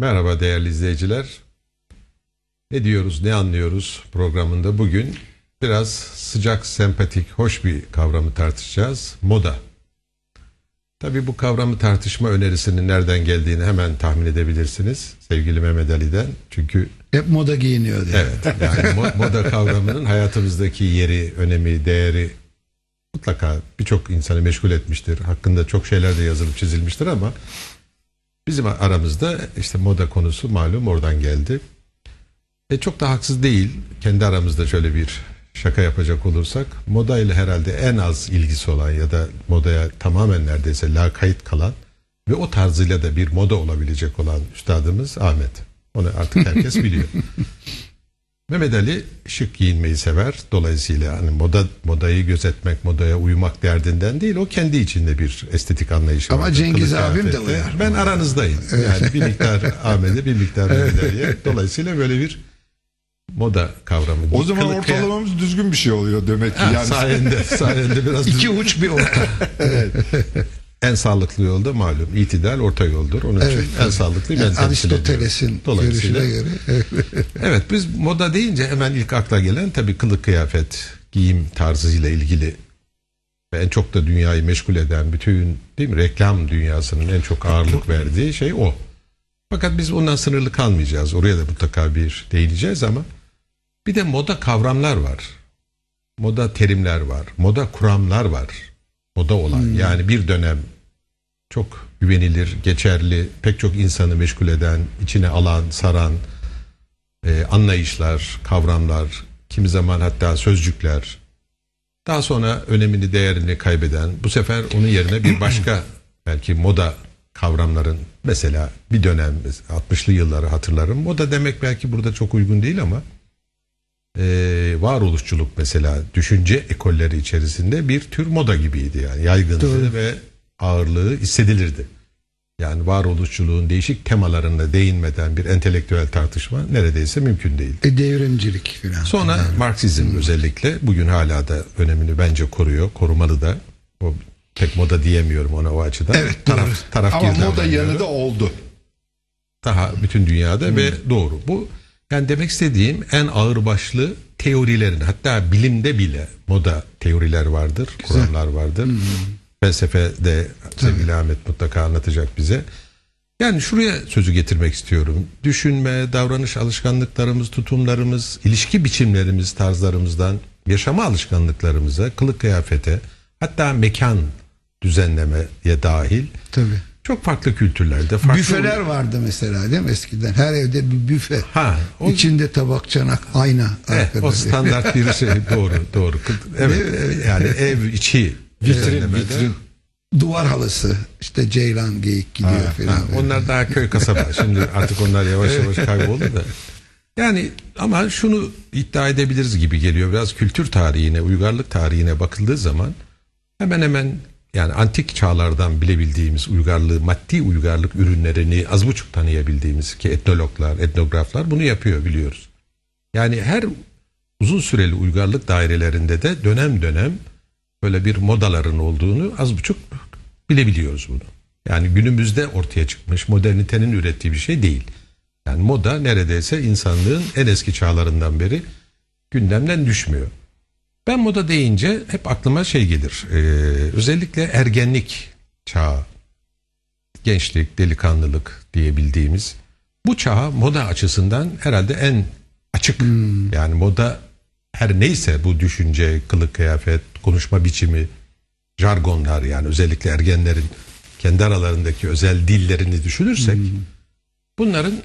Merhaba değerli izleyiciler. Ne diyoruz, ne anlıyoruz programında bugün biraz sıcak, sempatik, hoş bir kavramı tartışacağız. Moda. Tabii bu kavramı tartışma önerisinin nereden geldiğini hemen tahmin edebilirsiniz sevgili Mehmet Ali'den. Çünkü Hep moda giyiniyor diye. evet yani mo- moda kavramının hayatımızdaki yeri, önemi, değeri mutlaka birçok insanı meşgul etmiştir. Hakkında çok şeyler de yazılıp çizilmiştir ama bizim aramızda işte moda konusu malum oradan geldi. E çok da haksız değil. Kendi aramızda şöyle bir şaka yapacak olursak moda ile herhalde en az ilgisi olan ya da modaya tamamen neredeyse lakayt kalan ve o tarzıyla da bir moda olabilecek olan üstadımız Ahmet. Onu artık herkes biliyor. Mehmet Ali şık giyinmeyi sever. Dolayısıyla hani moda modayı gözetmek, modaya uymak derdinden değil. O kendi içinde bir estetik anlayışı Ama vardır. Cengiz Kılık abim de uyar. Ben aranızdayım. Yani bir miktar Ahmet'e bir miktar Mehmet Ali'ye. Dolayısıyla böyle bir moda kavramı. O zaman Kılık ortalamamız düzgün bir şey oluyor demek ki. Ha, yani sayende, sayende biraz İki uç bir orta. en sağlıklı yolda malum itidal orta yoldur. Onun için Evet, en evet. sağlıklı Yani. Aristoteles'in görüşüne göre. Evet biz moda deyince hemen ilk akla gelen tabii kılık kıyafet, giyim tarzıyla ilgili ve en çok da dünyayı meşgul eden bütün değil mi reklam dünyasının en çok ağırlık verdiği şey o. Fakat biz ondan sınırlı kalmayacağız. Oraya da mutlaka bir değineceğiz ama bir de moda kavramlar var. Moda terimler var. Moda kuramlar var. Moda olan yani bir dönem çok güvenilir, geçerli, pek çok insanı meşgul eden, içine alan, saran e, anlayışlar, kavramlar, kimi zaman hatta sözcükler daha sonra önemini, değerini kaybeden, bu sefer onun yerine bir başka belki moda kavramların mesela bir dönem 60'lı yılları hatırlarım. Moda demek belki burada çok uygun değil ama e, varoluşçuluk mesela düşünce ekolleri içerisinde bir tür moda gibiydi yani yaygındı Doğru. ve ağırlığı hissedilirdi. Yani varoluşçuluğun değişik temalarına değinmeden bir entelektüel tartışma neredeyse mümkün değil. E, devrimcilik falan. Sonra Marksizm özellikle bugün hala da önemini bence koruyor, korumalı da. O pek moda diyemiyorum ona o açıdan. Evet, taraf doğru. taraf ama moda yanı da oldu. daha bütün dünyada ve doğru. Bu yani demek istediğim en ağırbaşlı teorilerin hatta bilimde bile moda teoriler vardır, kuramlar vardır. Felsefede sevgili Ahmet mutlaka anlatacak bize. Yani şuraya sözü getirmek istiyorum. Düşünme, davranış alışkanlıklarımız, tutumlarımız, ilişki biçimlerimiz, tarzlarımızdan yaşama alışkanlıklarımıza, kılık kıyafete, hatta mekan düzenlemeye dahil Tabii. Çok farklı kültürlerde farklı Büfeler vardı mesela değil mi eskiden? Her evde bir büfe. Ha, o- İçinde tabak, çanak, ayna. Evet, arkada. o standart bir şey doğru doğru. Evet yani ev içi düzenlemede. vitrin. Duvar halısı. işte ceylan geyik gidiyor Ha, falan. onlar daha köy kasaba. Şimdi artık onlar yavaş yavaş kayboldu da. Yani ama şunu iddia edebiliriz gibi geliyor. Biraz kültür tarihine, uygarlık tarihine bakıldığı zaman hemen hemen yani antik çağlardan bilebildiğimiz uygarlığı, maddi uygarlık ürünlerini az buçuk tanıyabildiğimiz ki etnologlar, etnograflar bunu yapıyor biliyoruz. Yani her uzun süreli uygarlık dairelerinde de dönem dönem böyle bir modaların olduğunu az buçuk bilebiliyoruz bunu. Yani günümüzde ortaya çıkmış modernitenin ürettiği bir şey değil. Yani moda neredeyse insanlığın en eski çağlarından beri gündemden düşmüyor. Ben moda deyince hep aklıma şey gelir. Ee, özellikle ergenlik çağı, gençlik, delikanlılık diyebildiğimiz bu çağa moda açısından herhalde en açık. Yani moda her neyse bu düşünce, kılık kıyafet, konuşma biçimi, jargonlar yani özellikle ergenlerin kendi aralarındaki özel dillerini düşünürsek bunların e,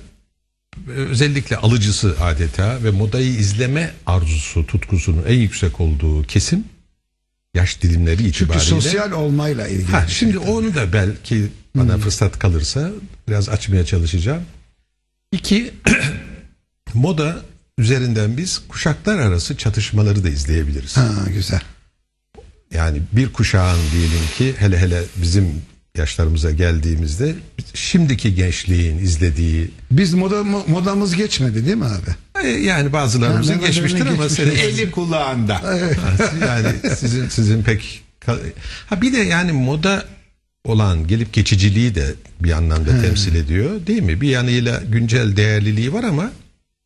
özellikle alıcısı adeta ve modayı izleme arzusu, tutkusunun en yüksek olduğu kesim yaş dilimleri Çünkü itibariyle. sosyal olmayla ilgili. Ha, bir şey. şimdi onu da belki bana fırsat kalırsa biraz açmaya çalışacağım. İki, moda üzerinden biz kuşaklar arası çatışmaları da izleyebiliriz. Ha güzel. Yani bir kuşağın diyelim ki hele hele bizim yaşlarımıza geldiğimizde şimdiki gençliğin izlediği Biz moda mo- modamız geçmedi değil mi abi? e, yani bazılarımızın Mehmet geçmiştir ama senin Eli kulağında. yani sizin sizin pek ha bir de yani moda olan gelip geçiciliği de bir anlamda temsil ediyor değil mi? Bir yanıyla güncel değerliliği var ama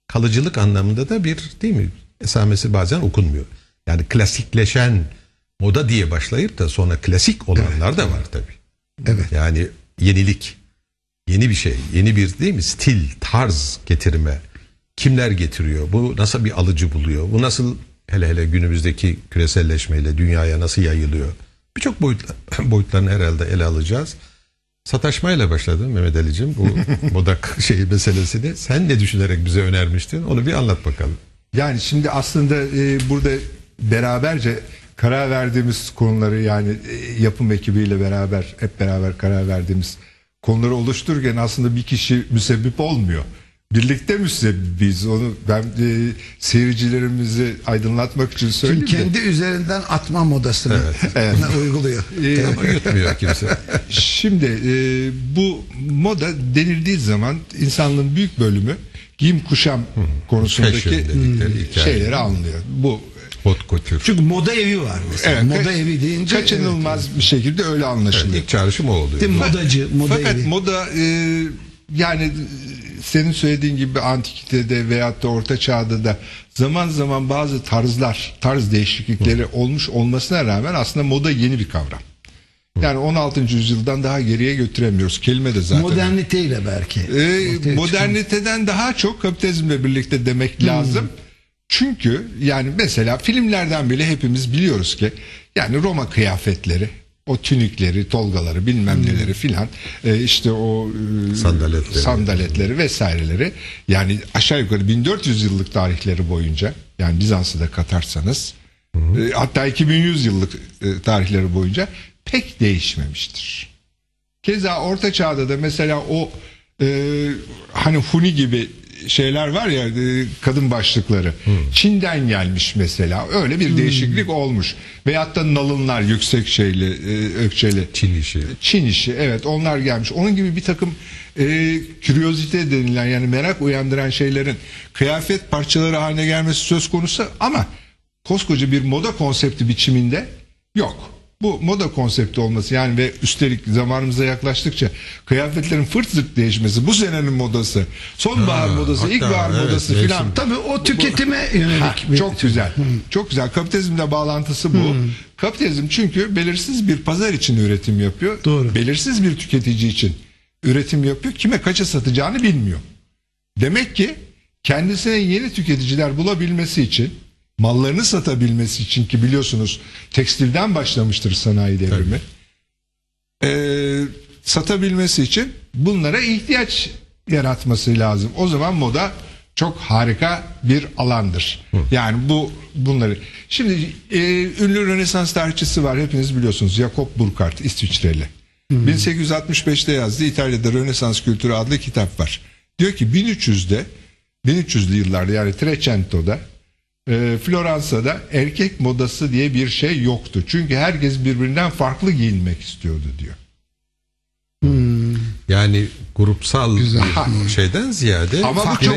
kalıcılık anlamında da bir değil mi? Esamesi bazen okunmuyor. Yani klasikleşen moda diye başlayıp da sonra klasik olanlar da var tabii. Evet. Yani yenilik, yeni bir şey, yeni bir değil mi stil, tarz getirme. Kimler getiriyor? Bu nasıl bir alıcı buluyor? Bu nasıl hele hele günümüzdeki küreselleşmeyle dünyaya nasıl yayılıyor? Birçok boyutla, boyutlarını herhalde ele alacağız. Sataşmayla başladım Mehmet Ali'cim bu modak şey meselesini. Sen ne düşünerek bize önermiştin? Onu bir anlat bakalım. Yani şimdi aslında e, burada beraberce karar verdiğimiz konuları yani e, yapım ekibiyle beraber hep beraber karar verdiğimiz konuları oluştururken aslında bir kişi müsebbip olmuyor. Birlikte müsebbibiz. Onu ben e, seyircilerimizi aydınlatmak için söyleyeyim Şimdi de. kendi üzerinden atma modasını uyguluyor. E, Ama yutmuyor kimse. Şimdi e, bu moda denildiği zaman insanlığın büyük bölümü giyim kuşam konusundaki şeyleri anlıyor. Bu Hot couture. Çünkü moda evi var mesela. Evet, moda evi deyince kaçınılmaz bir şekilde öyle anlaşılıyor. İlk çağrışım o oluyor. Değil modacı, moda Fakat evi. moda e, yani senin söylediğin gibi antikitede veyahut da orta çağda da zaman zaman bazı tarzlar, tarz değişiklikleri olmuş olmasına rağmen aslında moda yeni bir kavram. Yani 16. yüzyıldan daha geriye götüremiyoruz. Kelime de zaten. Moderniteyle belki. Ee, ortaya çıkan- moderniteden daha çok kapitalizmle birlikte demek lazım. Çünkü yani mesela filmlerden bile hepimiz biliyoruz ki yani Roma kıyafetleri, o tünikleri, tolgaları, bilmem neleri filan e, işte o e, Sandaletleri. sandaletleri vesaireleri yani aşağı yukarı 1400 yıllık tarihleri boyunca yani Bizans'ı da katarsanız e, hatta 2100 yıllık e, tarihleri boyunca pek değişmemiştir. Keza Orta Çağ'da da mesela o e, hani huni gibi şeyler var ya e, kadın başlıkları. Çin'den gelmiş mesela. Öyle bir değişiklik olmuş. Veyahut da nalınlar yüksek şeyli e, ökçeli. Çin işi. Çin işi evet onlar gelmiş. Onun gibi bir takım e, curiosity denilen yani merak uyandıran şeylerin kıyafet parçaları haline gelmesi söz konusu ama koskoca bir moda konsepti biçiminde yok. Bu moda konsepti olması yani ve üstelik zamanımıza yaklaştıkça kıyafetlerin fırt zırt değişmesi bu senenin modası sonbahar Ha, modası hatta ilkbahar evet, modası mevsim. filan Tabii o tüketime yönelik. Ha, bir- çok güzel. Çok güzel. Kapitalizmle bağlantısı bu. Kapitalizm çünkü belirsiz bir pazar için üretim yapıyor. Doğru. Belirsiz bir tüketici için üretim yapıyor. Kime kaça satacağını bilmiyor. Demek ki kendisine yeni tüketiciler bulabilmesi için mallarını satabilmesi için ki biliyorsunuz tekstilden başlamıştır sanayi devrimi. Ee, satabilmesi için bunlara ihtiyaç yaratması lazım. O zaman moda çok harika bir alandır. Yani bu bunları. Şimdi e, ünlü Rönesans tarihçisi var hepiniz biliyorsunuz. Jakob Burckhardt İsviçreli. 1865'te yazdığı İtalya'da Rönesans Kültürü adlı kitap var. Diyor ki 1300'de 1300'lü yıllarda yani Trecento'da e, Floransa'da erkek modası diye bir şey yoktu. Çünkü herkes birbirinden farklı giyinmek istiyordu diyor. Yani grupsal Güzel. şeyden ziyade Ama bu çok,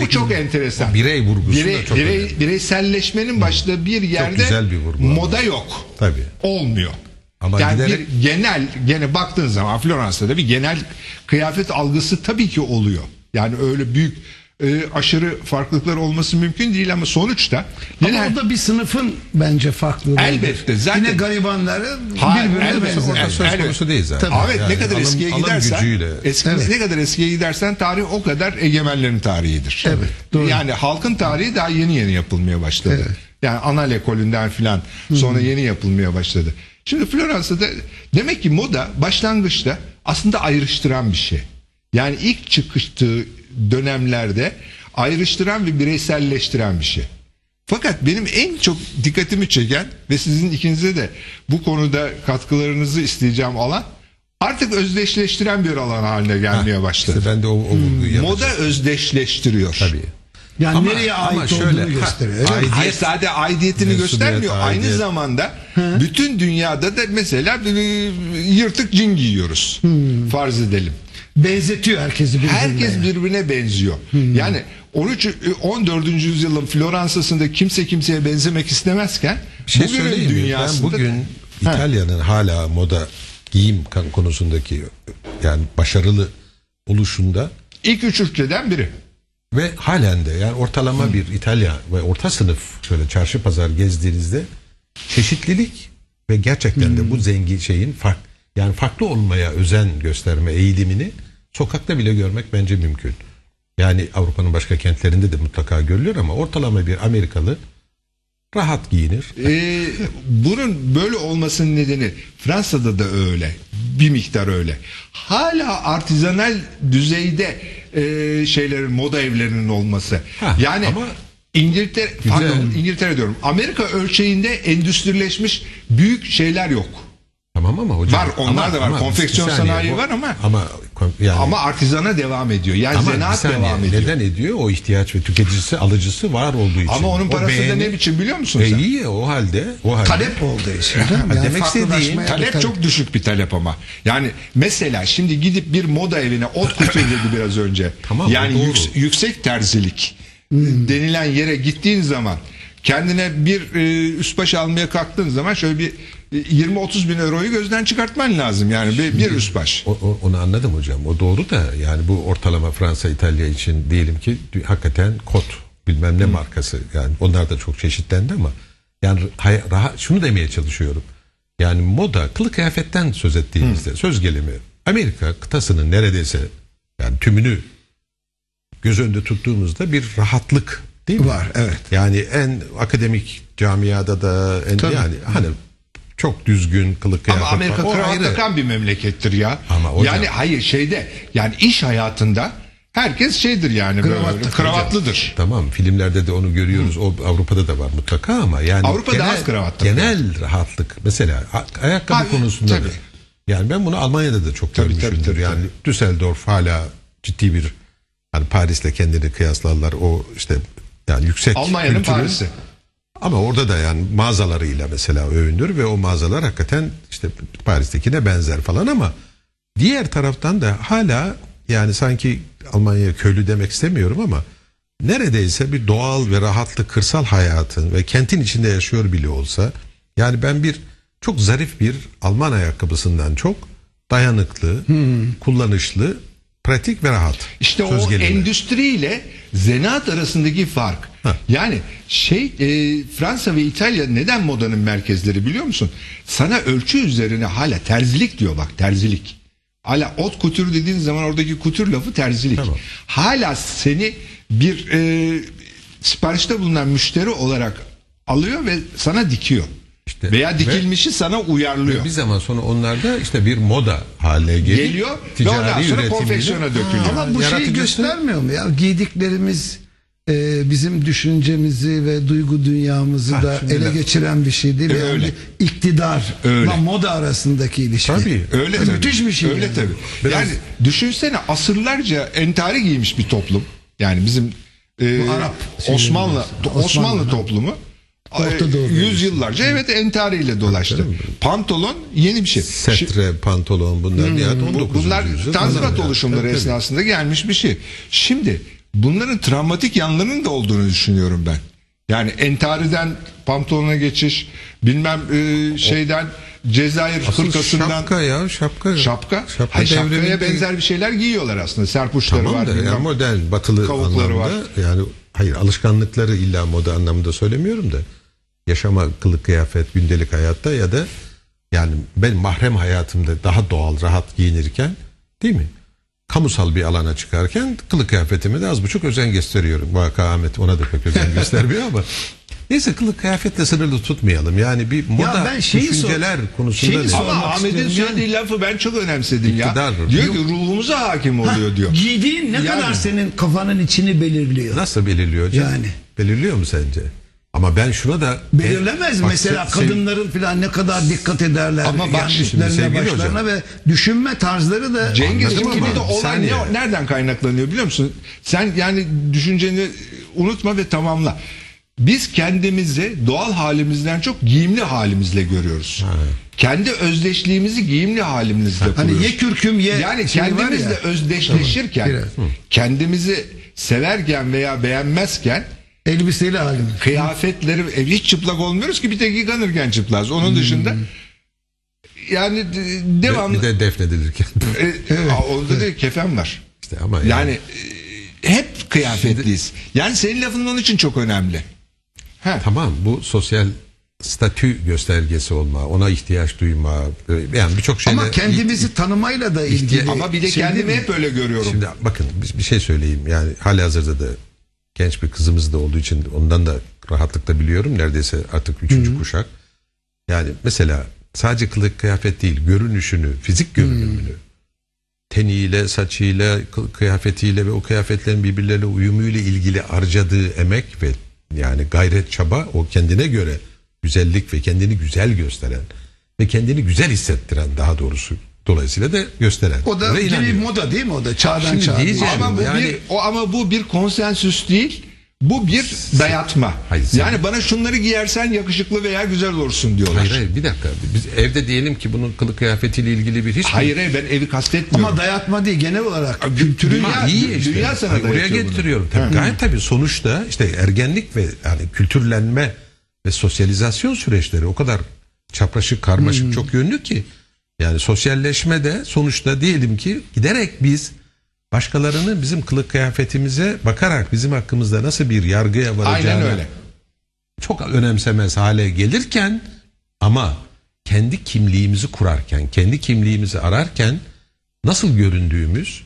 bu çok enteresan. birey vurgusu Birey- da çok birey- önemli. bireyselleşmenin başladığı bir yerde güzel bir vurgu ama. moda yok. Tabii. Olmuyor. Ama yani giderek- bir genel gene baktığın zaman Floransa'da bir genel kıyafet algısı tabii ki oluyor. Yani öyle büyük e, aşırı farklılıklar olması mümkün değil ama sonuçta Ama yine o da bir sınıfın bence farklılığı. Elbette, zaten- Yine garibanları Hayır, birbirine elbette. Orada söz Evet. konusu değil zaten. Tabii. Ahmet ne Yani kadar alım- eskiye alım gidersen gücüyle. eski, Evet. ne kadar eskiye gidersen tarih o kadar egemenlerin tarihidir. Evet, doğru. Yani halkın tarihi daha yeni yeni yapılmaya başladı. Evet. Yani anal ekolünden filan sonra yeni yapılmaya başladı. Şimdi Floransa'da demek ki moda başlangıçta aslında ayrıştıran bir şey. Yani ilk çıkıştığı dönemlerde ayrıştıran ve bireyselleştiren bir şey. Fakat benim en çok dikkatimi çeken ve sizin ikinize de bu konuda katkılarınızı isteyeceğim alan artık özdeşleştiren bir alan haline gelmeye başladı. İşte ben de o, o yapacağım. Moda özdeşleştiriyor. Tabii. Yani Ama- nereye ama ait şöyle- olduğunu gösteriyor. Ha, aidiyet- Hayır sadece aidiyetini göstermiyor. Aynı aidiyet. zamanda bütün dünyada da mesela yırtık cin giyiyoruz. Farz edelim. Benzetiyor herkesi birbirine. Herkes birbirine benziyor. Yani 13 14. yüzyılın Floransa'sında kimse kimseye benzemek istemezken Bir şey bugünün söyleyeyim mi? Ben dünyasında bugün İtalya'nın hala moda giyim kan- konusundaki yani başarılı oluşunda İlk üç ülkeden biri. ve halen de yani ortalama bir İtalya ve orta sınıf şöyle çarşı pazar gezdiğinizde çeşitlilik ve gerçekten de bu zengin şeyin fark yani farklı olmaya özen gösterme eğilimini sokakta bile görmek bence mümkün. Yani Avrupa'nın başka kentlerinde de mutlaka görülüyor ama ortalama bir Amerikalı rahat giyinir. Ee, bunun böyle olmasının nedeni Fransa'da da öyle. Bir miktar öyle. Hala artizanal düzeyde e, şeylerin moda evlerinin olması. Ha, yani ama- İngiltere pardon, İngiltere diyorum. Amerika ölçeğinde endüstrileşmiş büyük şeyler yok. Tamam ama hocam. Var, onlar da var. Konfeksiyon bir saniye, sanayi bu- var ama- ama yani Ama artizana devam ediyor. Yani ama zanaat saniye, devam ediyor. Neden ediyor? O ihtiyaç ve tüketicisi, alıcısı var olduğu için. Ama onun parası da ne biçim biliyor musun E sen? iyi o halde. O halde. Talep olduğu için. mi? Demek istediğim Talep çok düşük bir talep ama. Yani mesela şimdi gidip bir moda evine ot kutu dedi biraz önce. Tamam, yani yüks- yüksek terzilik denilen yere gittiğin zaman kendine bir e, üst baş almaya kalktığın zaman şöyle bir 20-30 bin euroyu gözden çıkartman lazım yani bir, bir üst baş. O, o- onu anladım hocam. O doğru da yani bu ortalama Fransa, İtalya için diyelim ki hakikaten kot bilmem ne markası. Yani onlar da çok çeşitlendi ama yani rahat, şunu demeye çalışıyorum. Yani moda, kılık kıyafetten söz ettiğimizde söz gelimi Amerika kıtasının neredeyse yani tümünü göz önünde tuttuğumuzda bir rahatlık değil mi? Var, evet. Yani en akademik camiada da en Tabii. yani hani çok düzgün kılık kıyafet Ama Amerika kravat takan bir memlekettir ya. Ama hocam- yani hayır şeyde yani iş hayatında herkes şeydir yani böyle Kravatlı. kravatlıdır. Tamam filmlerde de onu görüyoruz. O Avrupa'da da var mutlaka ama yani Avrupa'da az kravat takıyor. genel rahatlık mesela a- ayakkabı Ha, konusunda tabii. da. Yani ben bunu Almanya'da da çok Tabii, görmüşümdür. tabii, tabii, yani Düsseldorf hala ciddi bir hani Paris'le kendini kıyaslarlar. O işte yani yüksek Almanya'nın kültürün- Paris'i. Ama orada da yani mağazalarıyla mesela övündür ve o mağazalar hakikaten işte Paris'tekine benzer falan ama diğer taraftan da hala yani sanki Almanya köylü demek istemiyorum ama neredeyse bir doğal ve rahatlı kırsal hayatın ve kentin içinde yaşıyor bile olsa yani ben bir çok zarif bir Alman ayakkabısından çok dayanıklı, kullanışlı, pratik ve rahat. İşte Söz o gelimi. endüstriyle zanaat arasındaki fark. Ha. Yani şey e, Fransa ve İtalya neden modanın merkezleri biliyor musun? Sana ölçü üzerine hala terzilik diyor bak terzilik. Hala ot kutür dediğin zaman oradaki kutür lafı terzilik. Tamam. Hala seni bir e, siparişte bulunan müşteri olarak alıyor ve sana dikiyor. İşte Veya ve- dikilmişi sana uyarlıyor. Bir zaman sonra onlar da işte bir moda haline gelip Geliyor ve ondan sonra üretimiyle- konfeksiyona dökülüyor. Ama bu şeyi Yaratıcısı- göstermiyor mu ya? Giydiklerimiz e, bizim düşüncemizi ve duygu dünyamızı Ha, da şimdi ele de- geçiren bir şey değil mi? E, Yani öyle. iktidar Öyle. ve moda arasındaki ilişki. Tabii. Öyle tabii. müthiş bir şey Öyle yani. tabii. Biraz- Yani düşünsene asırlarca entari giymiş bir toplum. Yani bizim e, Bu Arap Osmanlı. Osmanlı, Osmanlı, ha. toplumu Orta Doğu yüzyıllarca evet entariyle dolaştı. Pantolon yeni bir şey. Setre, pantolon bunlar nihayet bu- 19. bunlar tanzimat yani. oluşumları tabii. esnasında gelmiş bir şey. Şimdi bunların travmatik yanlarının da olduğunu düşünüyorum ben. Yani entariden pantolona geçiş, bilmem e, şeyden Cezayir Asıl hırkasından şapka ya şapka. Şapka. Şapka Hayır, şapkaya devriminde- benzer bir şeyler giyiyorlar aslında. Serpuşları Tamam var. da yani modern batılı anlamda yani hayır alışkanlıkları illa moda anlamında söylemiyorum da yaşama kılık kıyafet gündelik hayatta ya da yani ben mahrem hayatımda daha doğal rahat giyinirken değil mi? Kamusal bir alana çıkarken kılık kıyafetime de az buçuk özen gösteriyorum. Vaka Ahmet ona da pek özen göstermiyor ama Neyse kılık kıyafetle sınırlı tutmayalım. Yani bir moda ben şeyi sor- düşünceler konusunda şeyi sor- Ahmet'in söylediği lafı ben çok önemsedim ya. İktidar. Diyor Yok. ki ruhumuza hakim oluyor diyor. Giydiğin ne Yani. kadar senin kafanın içini belirliyor. Nasıl belirliyor hocam? Yani. Belirliyor mu sence? Ama ben şuna da Belirlemez Bak, mesela se- se- kadınların falan ne kadar dikkat ederler. Ama bak şimdi sevgili hocam. ve düşünme tarzları da ama burada bir olay ne, nereden kaynaklanıyor biliyor musun? Sen yani düşünceni unutma ve tamamla. Biz kendimizi doğal halimizden çok giyimli halimizle görüyoruz. Kendi özdeşliğimizi giyimli halimizle hani kuruyoruz. ye kürküm ye Yani şeyi var ya. kendimizle özdeşleşirken, Biraz. kendimizi severken veya beğenmezken elbiseli halimiz. kıyafetleri e, hiç çıplak olmuyoruz ki bir tek yıkanırken çıplaz. Onun dışında yani devamlı Bir de defnedilirken. e, aa, orada da kefen var. işte ama Yani e, hep kıyafetliyiz. Yani senin lafın onun için çok önemli. Ha. Tamam bu sosyal statü göstergesi olma, ona ihtiyaç duyma, e, yani birçok şeyle... Ama kendimizi tanımayla da ilgili. Ama bir de şey kendimi hep öyle görüyorum. Şimdi bakın bir, bir şey söyleyeyim yani hali hazırda da genç bir kızımız da olduğu için ondan da rahatlıkla biliyorum. Neredeyse artık üçüncü kuşak. Yani mesela sadece kılık kıyafet değil görünüşünü, fizik görünümünü teniyle, saçıyla, kı- kıyafetiyle ve o kıyafetlerin birbirleriyle uyumuyla ilgili harcadığı emek ve yani gayret çaba o kendine göre güzellik ve kendini güzel gösteren ve kendini güzel hissettiren daha doğrusu dolayısıyla da gösteren. O da bir moda değil mi o da? Çağdan Şimdi çağa. diyeceğim- ama bu yani- bir o ama bu bir konsensüs değil. Bu bir dayatma. Hayır, sen- yani bana şunları giyersen yakışıklı veya güzel olursun diyorlar. Hayır hayır bir dakika. Biz evde diyelim ki bunun kılık kıyafetiyle ilgili bir hiç Hayır hayır, ben evi kastetmiyorum. Ama dayatma değil genel olarak kültürün dünya- iyi işte. dünya sana Hayır, Oraya bunu. getiriyorum. Tabii, gayet tabii sonuçta işte ergenlik ve yani kültürlenme ve sosyalizasyon süreçleri o kadar çapraşık, karmaşık, çok yönlü ki yani sosyalleşme de sonuçta diyelim ki giderek biz başkalarının bizim kılık kıyafetimize bakarak bizim hakkımızda nasıl bir yargıya varacağını Aynen öyle. çok önemsemez hale gelirken ama kendi kimliğimizi kurarken, kendi kimliğimizi ararken nasıl göründüğümüz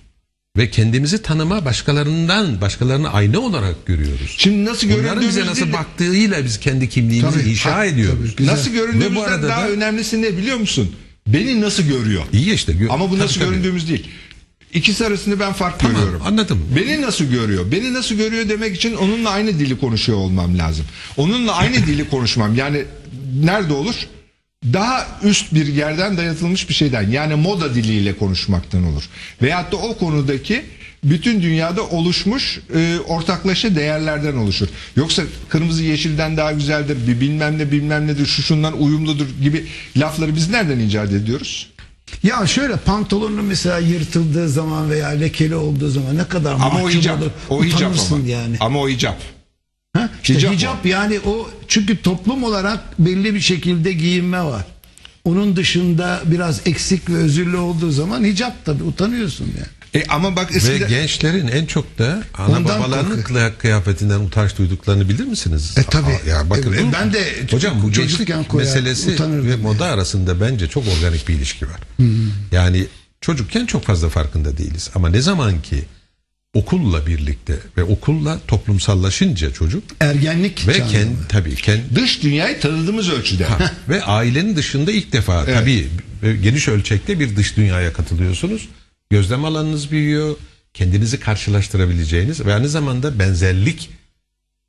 ve kendimizi tanıma başkalarından, başkalarını ayna olarak görüyoruz. Şimdi nasıl Bunların göründüğümüz bize nasıl değil de- baktığıyla biz kendi kimliğimizi Tabii, inşa ha, ediyoruz. tabii, güzel. Nasıl Ve bu göründüğümüzden arada daha da- önemlisi ne biliyor musun? Beni nasıl görüyor? İyi işte. gö- Ama bu nasıl tabii. göründüğümüz değil. İkisi arasında ben fark Tamam, görüyorum. anladım. Beni nasıl görüyor? Beni nasıl görüyor demek için onunla aynı dili konuşuyor olmam lazım. Onunla aynı dili konuşmam. Yani nerede olur? Daha üst bir yerden dayatılmış bir şeyden. Yani moda diliyle konuşmaktan olur. Veyahut da o konudaki bütün dünyada oluşmuş e, ortaklaşa değerlerden oluşur. Yoksa kırmızı yeşilden daha güzeldir, bir bilmem ne bilmem nedir, şu şundan uyumludur gibi lafları biz nereden icat ediyoruz? Ya şöyle pantolonun mesela yırtıldığı zaman veya lekeli olduğu zaman ne kadar Ama o mahcup icap. olur. O icap ama. yani. Ama o icap. Ha? İşte Hicap hicap, o. yani o çünkü toplum olarak belli bir şekilde giyinme var. Onun dışında biraz eksik ve özürlü olduğu zaman hicap tabii utanıyorsun yani. E ama bak Ve eskiden... gençlerin en çok da ana Ondan babalarının kılık kıyafetinden utanç duyduklarını bilir misiniz? E, tabii. Aa, Ya bakın E, ben de hocam bu gençlik meselesi ve yani. moda arasında bence çok organik bir ilişki var. Yani çocukken çok fazla farkında değiliz ama ne zaman ki okulla birlikte ve okulla toplumsallaşınca çocuk Ergenlik ve çağında. kendi tabii kendi Dış dünyayı tanıdığımız ölçüde. ve ailenin dışında ilk defa Evet. tabii ve geniş ölçekte bir dış dünyaya katılıyorsunuz. Gözlem alanınız büyüyor. Kendinizi karşılaştırabileceğiniz ve aynı zamanda benzerlik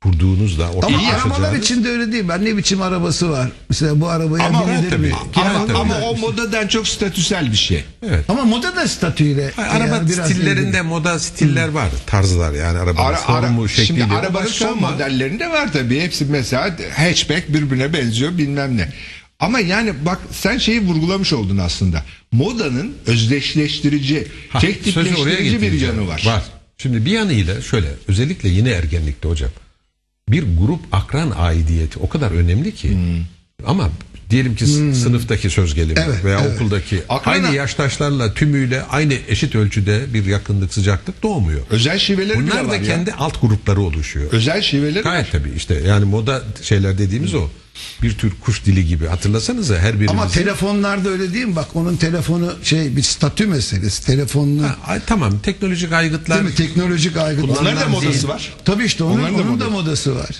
kurduğunuzda ortaya Ama arabalar için de öyle değil. Ben ne biçim arabası var? Mesela bu arabaya Ama o binilir tabii. mi? Ama- ama, tabii. ama o modadan çok statüsel bir şey. Evet. Ama moda da statüyle. Hayır, araba yani biraz stillerinde ilgili. moda stiller var. Tarzlar yani arabanın Ara, ara, formu, şekli. şimdi arabanın son ama- modellerinde var tabii. Hepsi mesela hatchback birbirine benziyor bilmem ne. Ama yani bak sen şeyi vurgulamış oldun aslında. Modanın özdeşleştirici, Ha, bir yanı var. Var. Şimdi bir yanıyla şöyle özellikle yine ergenlikte hocam. Bir grup akran aidiyeti o kadar önemli ki. Ama diyelim ki s- sınıftaki söz gelimi Evet, veya evet. okuldaki Akran- aynı yaştaşlarla tümüyle aynı eşit ölçüde bir yakınlık sıcaklık doğmuyor. Özel şiveleri bile Bunlar var da ya. kendi alt grupları oluşuyor. Özel şiveleri var. Gayet tabii işte yani moda şeyler dediğimiz o. Bir tür kuş dili gibi hatırlasanıza her birimizin. Ama telefonlarda öyle değil mi? Bak onun telefonu şey bir statü meselesi. Telefonunu Ha, ay, tamam teknolojik aygıtlar değil mi? Teknolojik aygıtlar. Onların da modası var. Tabii işte onun, Onların da onun da modası var.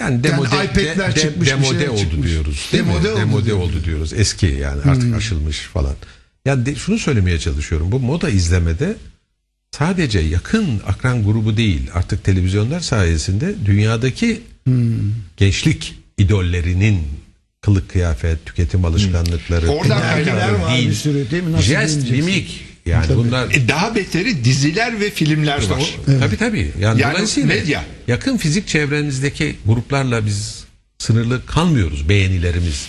Yani demode, Yani iPad'ler de- çıkmış, demode oldu çıkmış. diyoruz. Değil Demode oldu demode diyoruz. oldu diyoruz. Eski yani artık aşılmış falan. Yani de- şunu söylemeye çalışıyorum. Bu moda izlemede sadece yakın akran grubu değil artık televizyonlar sayesinde dünyadaki gençlik idollerinin kılık kıyafet, tüketim alışkanlıkları, Oradan tekerlemeler, kaynaklar var dil, bir sürü değil mi? Nasıl jest, mimik yani Tabii. bunlar E daha beteri diziler ve filmler var. o- Tabii tabii. Yani, Yani dolayısıyla medya. yakın fizik çevremizdeki gruplarla biz sınırlı kalmıyoruz beğenilerimiz.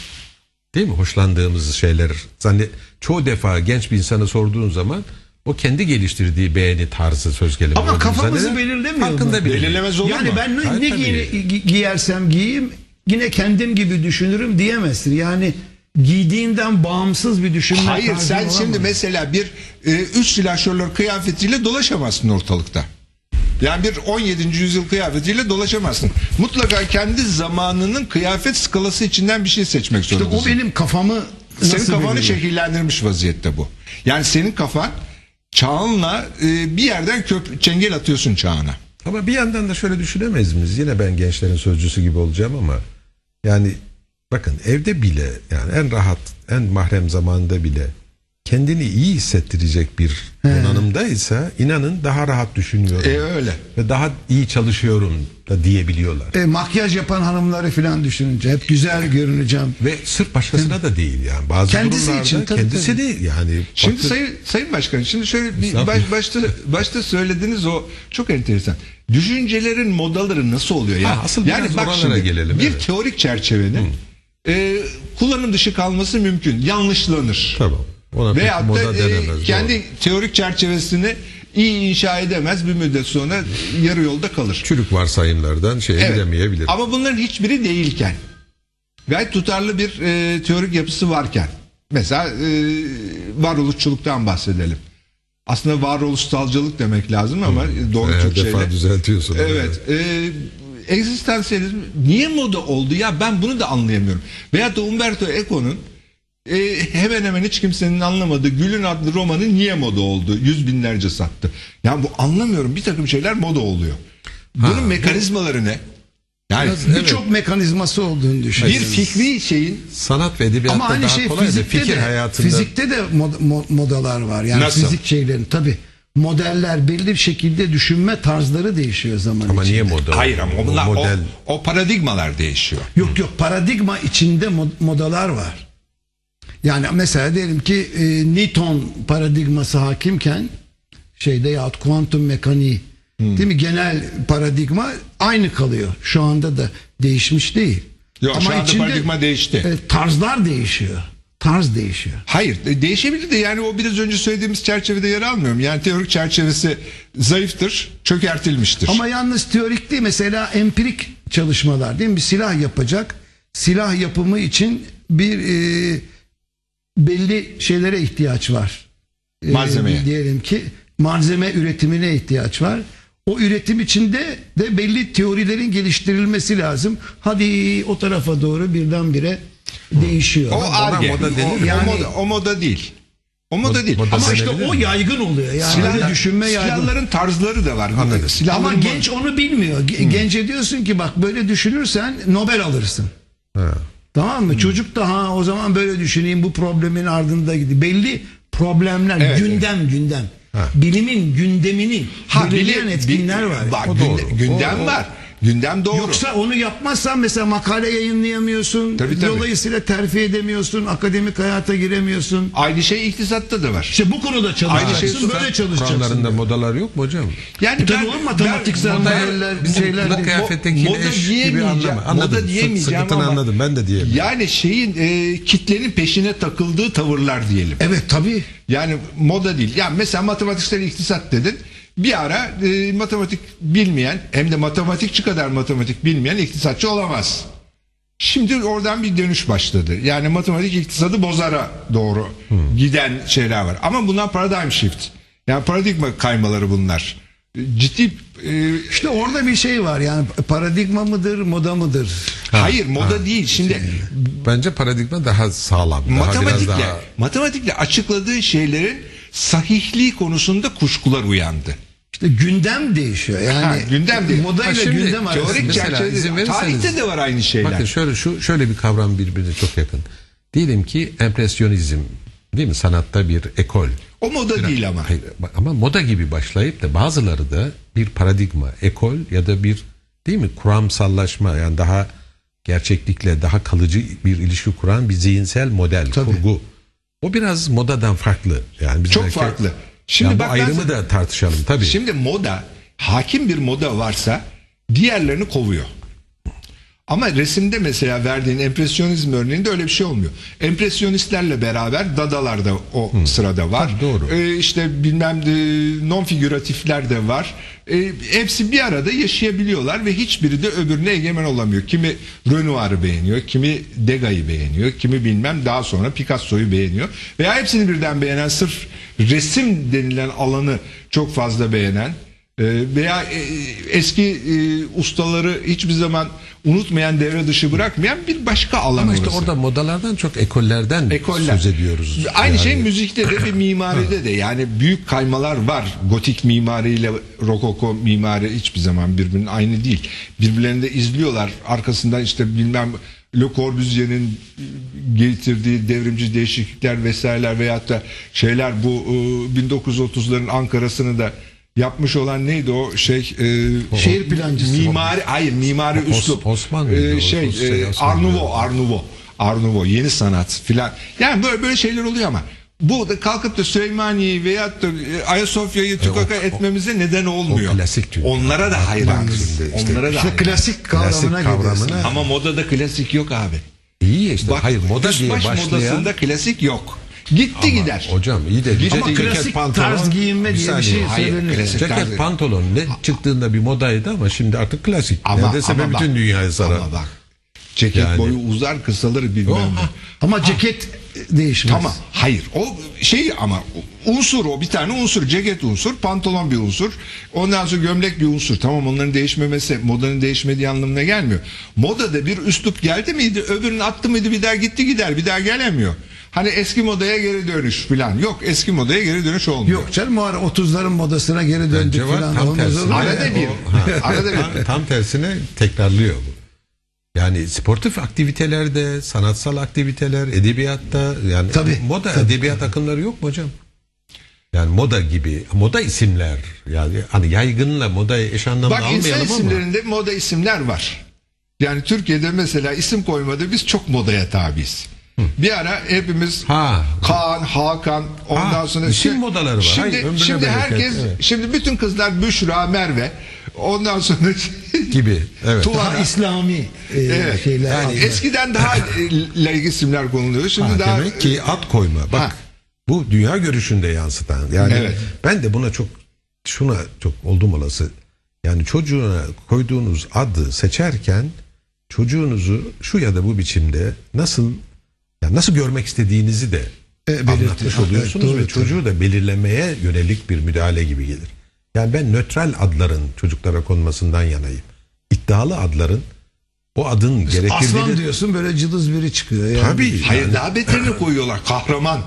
Değil mi? Hoşlandığımız şeyler. Zannet çoğu defa genç bir insana sorduğun zaman o kendi geliştirdiği beğeni tarzı söz gelimi. Ama kafamızı belirlemiyor Farkında mu? Belirlemez olur yani mu? ben ne, Hayır, ne gi- giyersem giyeyim yine kendim gibi düşünürüm diyemezsin. Yani giydiğinden bağımsız bir düşünme Hayır sen şimdi mesela bir e, üç silahşörler kıyafetiyle dolaşamazsın ortalıkta. Yani bir 17. yüzyıl kıyafetiyle dolaşamazsın. Mutlaka kendi zamanının kıyafet skalası içinden bir şey seçmek İşte zorundasın. o benim kafamı senin nasıl kafanı belirliyor? şekillendirmiş vaziyette bu. Yani senin kafan çağınla e, bir yerden köp çengel atıyorsun çağına. Ama bir yandan da şöyle düşünemez miyiz? Yine ben gençlerin sözcüsü gibi olacağım ama yani bakın evde bile yani en rahat, en mahrem zamanda bile kendini iyi hissettirecek bir donanımdaysa inanın daha rahat düşünüyorum. E öyle. Ve daha iyi çalışıyorum da diyebiliyorlar. E, makyaj yapan hanımları falan düşününce hep güzel görüneceğim. Ve sırf başkasına da değil yani. Bazı Kendisi durumlarda için, tabii, kendisi tabii. değil yani. Şimdi Bakın- sayın, sayın başkan şimdi şöyle bir baş, başta başta söylediğiniz o çok enteresan. Düşüncelerin modaları nasıl oluyor ya? Ha, asıl biraz oralara gelelim, Bir evet. teorik çerçevenin e, kullanım dışı kalması mümkün. Yanlışlanır. Tamam. Ona Veyahut da e, denemez. kendi doğru. teorik çerçevesini iyi inşa edemez bir müddet sonra yarı yolda kalır. çürük varsayımlardan şeye Evet. gidemeyebilir. Ama bunların hiçbiri değilken gayet tutarlı bir e, teorik yapısı varken mesela e, varoluşçuluktan bahsedelim. Aslında varoluşsalcılık demek lazım ama doğru Her Türkçeyle. defa düzeltiyorsun. Evet. E, egzistansiyelizm niye moda oldu ya ben bunu da anlayamıyorum. Veyahut da Umberto Eco'nun e, hemen hemen hiç kimsenin anlamadığı Gül'ün adlı romanı niye moda oldu? Yüz binlerce sattı. Ya bu anlamıyorum bir takım şeyler moda oluyor. Bunun mekanizmaları ne? Yani Evet. Birçok mekanizması olduğunu bir düşünüyorum. fikri şeyin Sanat ve edebiyatta Ama aynı daha şey kolay fizikte fikir de, hayatında fizikte de mod- mo- modalar var. Yani Nasıl? fizik şeylerin tabi modeller belli bir şekilde düşünme tarzları değişiyor zaman ama içinde. niye moda? hayır ama O onlar, model o, o paradigmalar değişiyor. Yok yok paradigma içinde mod- modalar var. Yani mesela diyelim ki e, Newton paradigması hakimken şeyde yahut kuantum mekaniği Hmm. değil mi genel paradigma aynı kalıyor. Şu anda da değişmiş değil. Yok, şu anda paradigma değişti. e, tarzlar değişiyor. Tarz değişiyor. Hayır de- değişebilir de yani o biraz önce söylediğimiz çerçevede yer almıyorum. Yani teorik çerçevesi zayıftır, çökertilmiştir. Ama yalnız teorik değil mesela empirik çalışmalar değil mi? Bir silah yapacak. Silah yapımı için bir e, belli şeylere ihtiyaç var. E, Malzemeye. Diyelim ki malzeme üretimine ihtiyaç var. O üretim içinde de belli teorilerin geliştirilmesi lazım. Hadi o tarafa doğru birdenbire değişiyor. o arge, moda o, denir o, yani. moda, o moda değil. O moda değil. moda Ama işte o mi? yaygın oluyor. Yani öyle düşünme yaygın. silahların tarzları da var. Anladım. Silahların Ama genç onu bilmiyor. Ge- Gence diyorsun ki bak böyle düşünürsen Nobel alırsın. Ha. Tamam mı? Çocuk da ha o zaman böyle düşüneyim bu problemin ardında gidiyor. Belli problemler, Evet, gündem gündem. Ha. Bilimin gündemini Ha, belirleyen etkinler var. Var, O doğru. gündem O- o- var. Gündem doğru. Yoksa onu yapmazsan mesela makale yayınlayamıyorsun. Tabii, tabii. Dolayısıyla terfi edemiyorsun. Akademik hayata giremiyorsun. Aynı şey iktisatta da var. İşte bu konuda çalışacaksın. şey sus- böyle çalışacaksın. Kuramlarında modalar yok mu hocam? Yani Tabii oğlum, matematiksel modeller, bir şeyler Moda değil. kıyafetteki Moda eş gibi diyemeyeceğim, anlama. Anladım. moda Sık- diyemeyeceğim sıkıntını ama- anladım. Ben de diyeyim. Yani şeyin e, kitlenin peşine takıldığı tavırlar diyelim. Evet tabii. Yani moda değil. Yani mesela matematiksel iktisat dedin. Bir ara e, matematik bilmeyen hem de matematikçi kadar matematik bilmeyen iktisatçı olamaz. Şimdi oradan bir dönüş başladı. Yani matematik iktisadı bozara doğru giden şeyler var. Ama bunlar paradigm shift. Yani paradigma kaymaları bunlar. E, Ciddi e, İşte orada bir şey var yani paradigma mıdır, moda mıdır? hayır moda değil. Şimdi Bence paradigma daha sağlam. Daha matematikle biraz daha matematikle açıkladığı şeylerin sahihliği konusunda kuşkular uyandı. İşte gündem değişiyor. Yani Ha, gündem değil. Moda ile gündem arasında. Teorik çerçevede tarihte de var aynı şeyler. Bakın şöyle şu şöyle bir kavram birbirine çok yakın. Diyelim ki empresyonizm değil mi? Sanatta bir ekol. o moda değil ama. Hayır, ama moda gibi başlayıp da bazıları da bir paradigma, ekol ya da bir değil mi kuramsallaşma yani daha gerçeklikle daha kalıcı bir ilişki kuran bir zihinsel model, kurgu. O biraz modadan farklı. Yani biz Çok belki- farklı. Şimdi Yani bak ayrımı nasıl- da tartışalım tabii. Şimdi moda hakim bir moda varsa diğerlerini kovuyor. Ama resimde mesela verdiğin empresyonizm örneğinde öyle bir şey olmuyor. Empresyonistlerle beraber dadalar da o sırada var. Tabii, doğru. Ee, işte bilmem non figüratifler de var. Ee, hepsi bir arada yaşayabiliyorlar ve hiçbiri de öbürüne egemen olamıyor. Kimi Renoir'ı beğeniyor, kimi Degas'ı beğeniyor, kimi bilmem daha sonra Picasso'yu beğeniyor. Veya hepsini birden beğenen sırf resim denilen alanı çok fazla beğenen e, veya e, eski e, ustaları hiçbir zaman unutmayan devre dışı bırakmayan bir başka alan Ama işte orası. orada modalardan çok ekollerden Ekoller. söz ediyoruz. Aynı Yani şey müzikte de ve mimaride de yani büyük kaymalar var. Gotik mimariyle rokoko mimari hiçbir zaman birbirinin aynı değil. Birbirlerini de izliyorlar. Arkasından işte bilmem Le Corbusier'in getirdiği devrimci değişiklikler vesaireler veyahut da şeyler bu e, 1930'ların Ankara'sını da yapmış olan neydi o şey e, Şehir plancısı. mimari hayır mimari Os- üslup Osman E, şey, şey, e, Nouveau Art Nouveau yeni sanat filan yani böyle böyle şeyler oluyor ama bu da kalkıp da Süleymaniye'yi veyahut da e, Ayasofya'yı tükaka o- etmemize neden olmuyor. o klasik çünkü. Onlara da hayranız. işte- Onlara da İşte klasik Klasik kavramına kavramına- geliyorsun. Ama modada klasik yok abi. İyi işte. Bak, Hayır moda diye baş başlayan. modasında klasik yok. Gitti gider. Hocam iyi de Ama ceket, klasik pantolon, tarz giyinme bir diye bir şey Hayır, söylenir. Ceket tarz- pantolon ne çıktığında bir modaydı ama şimdi artık klasik. Neredeyse ama bütün bak, dünyayı sarar. Ama bak. Ceket Yani- boyu uzar kısalır bilmem ne. Ama ceket değişmez. Tamam. Hayır. O şey ama unsur o bir tane unsur. Ceket unsur, pantolon bir unsur. Ondan sonra gömlek bir unsur. Tamam onların değişmemesi modanın değişmediği anlamına gelmiyor. Modada bir üslup geldi miydi öbürünü attı mıydı bir daha gitti gider bir daha gelemiyor. Hani eski modaya geri dönüş falan. Yok eski modaya geri dönüş olmuyor. Yok canım o ara 30'ların modasına geri döndük Bence var falan. tam Olmaz tersi. olur mu? Arada bir. O- Arada bir. tam, tam tersine tekrarlıyor bu. Yani sportif aktivitelerde, sanatsal aktiviteler, edebiyatta yani Tabii, moda tabii. edebiyat akımları yok mu hocam? Yani moda gibi, moda isimler yani hani yaygınla modayı eş anlamda Bak insan almayalım ama. isimlerinde moda isimler var. Yani Türkiye'de mesela isim koymada biz çok modaya tabiiz. Bir ara hepimiz Ha. Kaan, Hakan ondan Ha, sonra isim modaları var. Şimdi, Hayır, şimdi herkes evet. şimdi bütün kızlar Büşra, Merve ondan sonra gibi. Evet. Daha İslami e, Evet. şeyler. Yani adlar. eskiden daha e, laik isimler konuluyor. Şimdi Ha, daha demek ki at koyma. Bak Ha. bu dünya görüşünde yansıtan. Yani Evet. ben de buna çok şuna çok oldum olası. Yani çocuğuna koyduğunuz adı seçerken çocuğunuzu şu ya da bu biçimde nasıl ya nasıl görmek istediğinizi de E, anlatmış evet, oluyorsunuz doğru, ve çocuğu da belirlemeye yönelik bir müdahale gibi gelir. Yani ben nötral adların çocuklara konmasından yanayım. İddialı adların o adın gerektirdiğini Aslan diyorsun böyle cılız biri çıkıyor. Yani. Tabii. hayır yani- daha beterini koyuyorlar. Kahraman.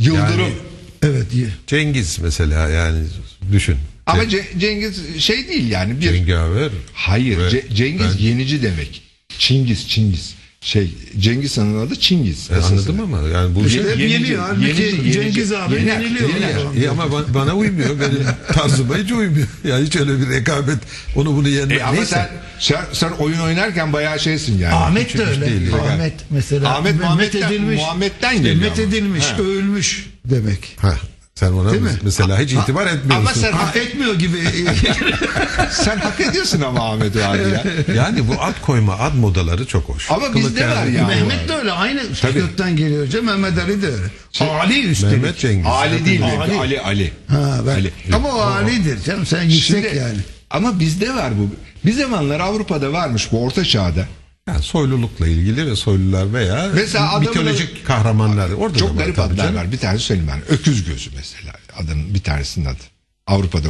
Yıldırım. Yani- Evet. iyi. Cengiz mesela yani düşün. Ama Ce- Ce- Cengiz şey değil yani bir Cengaver. Hayır, Ve Ce- Cengiz ben- yenici demek. Çingiz, Çingiz. Şey, Cengiz Han'ın adı Çingiz. E, anladım ama yani bu şey yeniyor. Halbuki yenici, yenici. Cengiz abi Yener, yeniliyor. Yani. İyi ama ba- bana uymuyor. Benim tarzıma hiç uymuyor. Yani hiç öyle bir rekabet onu bunu yenme. E ama Neyse. sen, sen sen oyun oynarken bayağı şeysin yani. Ahmet Küçük de öyle. değil yani. Ahmet mesela. Ahmet Met Muhammed'den- edilmiş. Muhammed'den İşte geliyor Met ama. edilmiş, He. ölmüş demek. Ha, sen ona Değil mi? mesela hiç itibar etmiyorsun. Ama sen Ha, etmiyor gibi. sen hak ediyorsun ama Ahmet abi ya. Yani bu ad koyma ad modaları çok hoş. Ama Kılık bizde var ya. Mehmet de öyle. Aynı kökten geliyor. hocam. Mehmet Ali de öyle. Ali üstelik. Mehmet Cengiz. Ali değil Ali. Ali Ali. Ali. Ha, ben. Ali. Ama o Ali'dir canım. Sen yüksek Şimdi- yani. Ama bizde var bu. Bir zamanlar Avrupa'da varmış bu orta çağda. Yani soylulukla ilgili ve soylular veya Mesela mitolojik kahramanlar. Orada da Çok var garip adlar canım. var. Bir tane söyleyeyim ben. Öküz gözü mesela. Adının bir tanesinin adı. Avrupa'da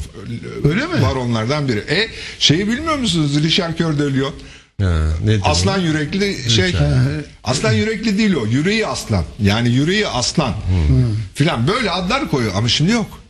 Öyle mi? var onlardan biri. E şeyi bilmiyor musunuz? Richard Coeur de. Ha, o? Aslan yürekli şey. Aslan yürekli değil o. Yüreği aslan. Yani yüreği aslan. Filan böyle adlar koyuyor ama şimdi yok.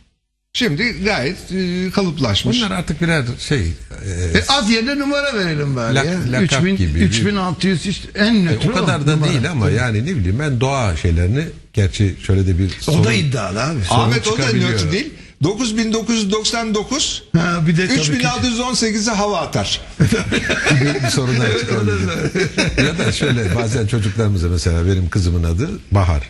Şimdi gayet e, kalıplaşmış. Bunlar artık birer şey e, E, ad yerine numara verelim bari Lak- ya. lakap 3000, gibi. 3600 işte en nötr o kadar da numara. değil ama yani ne bileyim ben doğa şeylerini gerçi şöyle de bir O sorun- da iddialı abi. Ahmet o da nötr değil. 9999 Ha, bir de tabii ki- 3618'e hava atar. bir, bir sorunlar çıkabilir. ya da şöyle bazen çocuklarımıza mesela benim kızımın adı Bahar.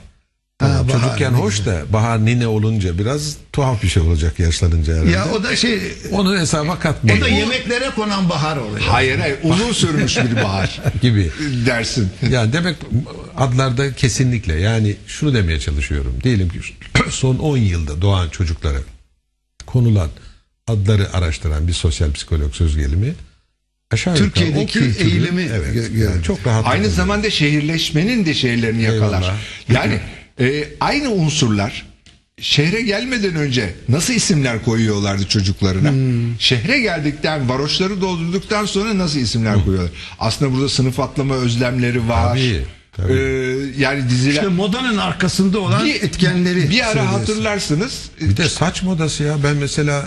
Ha, bahar, Çocukken hoş da bahar nine olunca biraz tuhaf bir şey olacak yaşlanınca herhalde. Ya o da şey Onu hesaba katmayın. o da yemeklere konan bahar oluyor. Hayır hayır uzun sürmüş bir bahar gibi. dersin. Yani demek adlarda kesinlikle yani şunu demeye çalışıyorum. Diyelim ki son 10 yılda doğan çocuklara konulan adları araştıran bir sosyal psikolog söz gelimi aşağı yukarı Türkiye'deki o kültürü- eğilimi evet, yani çok rahat Aynı zamanda şehirleşmenin de şeylerini yakalar. Eyvallah. Yani e, aynı unsurlar şehre gelmeden önce nasıl isimler koyuyorlardı çocuklarına? Hmm. Şehre geldikten, varoşları doldurduktan sonra nasıl isimler koyuyorlar? Aslında burada sınıf atlama özlemleri var. Tabii, tabii. E, yani diziler İşte modanın arkasında olan bir, etkenleri bir ara hatırlarsınız. Bir de saç modası ya ben mesela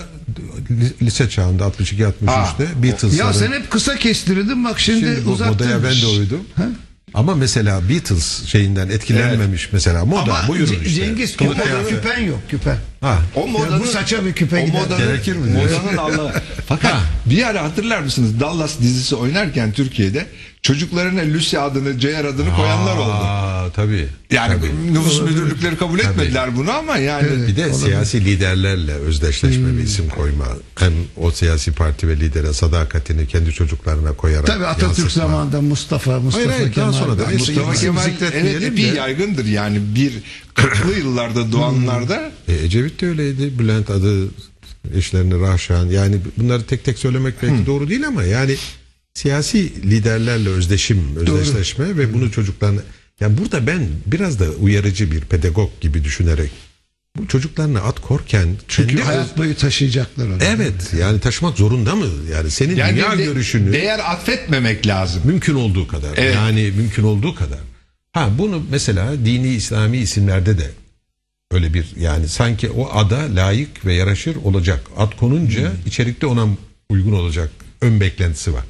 li- lise çağında 62-63'te Beatles'ların Ya sen hep kısa kestirirdin bak şimdi, Şimdi uzattın. modaya ben de uydum. Ama mesela Beatles şeyinden etkilenmemiş mesela moda Ama buyurun işte. Cengiz Kılık küpen, kıyafet. küpen yok küpen. Ha. O modanın, bu saça bir küpe o gider. modanın, Gerekir mi? Modanın Allah'ı. Fakat Ha. bir ara hatırlar mısınız Dallas dizisi oynarken Türkiye'de çocuklarına Lucy adını, J.R. adını koyanlar oldu. Aa, tabii. Yani tabii. nüfus müdürlükleri kabul etmediler bunu ama yani Bir de siyasi liderlerle özdeşleşme Hmm. bir isim koyma. Hem o siyasi parti ve lidere sadakatini kendi çocuklarına koyarak Tabii Atatürk yansıtma. zamanında Mustafa, Mustafa Hayır, hayır, daha Kemal. sonra da Mustafa Kemal zikretmeyelim evet de. yaygındır yani bir 40'lı yıllarda doğanlarda E, Ecevit de öyleydi. Bülent adı eşlerini Rahşan. Yani bunları tek tek söylemek belki doğru değil ama yani siyasi liderlerle özdeşim, özdeşleşme ve bunu çocuklarına yani burada ben biraz da uyarıcı bir pedagog gibi düşünerek bu çocuklarına at korken Çünkü hayat boyu taşıyacaklar onu. Evet yani taşımak zorunda mı? Yani senin yani dünya de- görüşünü değer atfetmemek lazım. mümkün olduğu kadar. Evet. Yani mümkün olduğu kadar. Ha bunu mesela dini İslami isimlerde de öyle bir yani sanki o ada layık ve yaraşır olacak. Ad konunca Hmm. içerikte ona uygun olacak ön beklentisi var.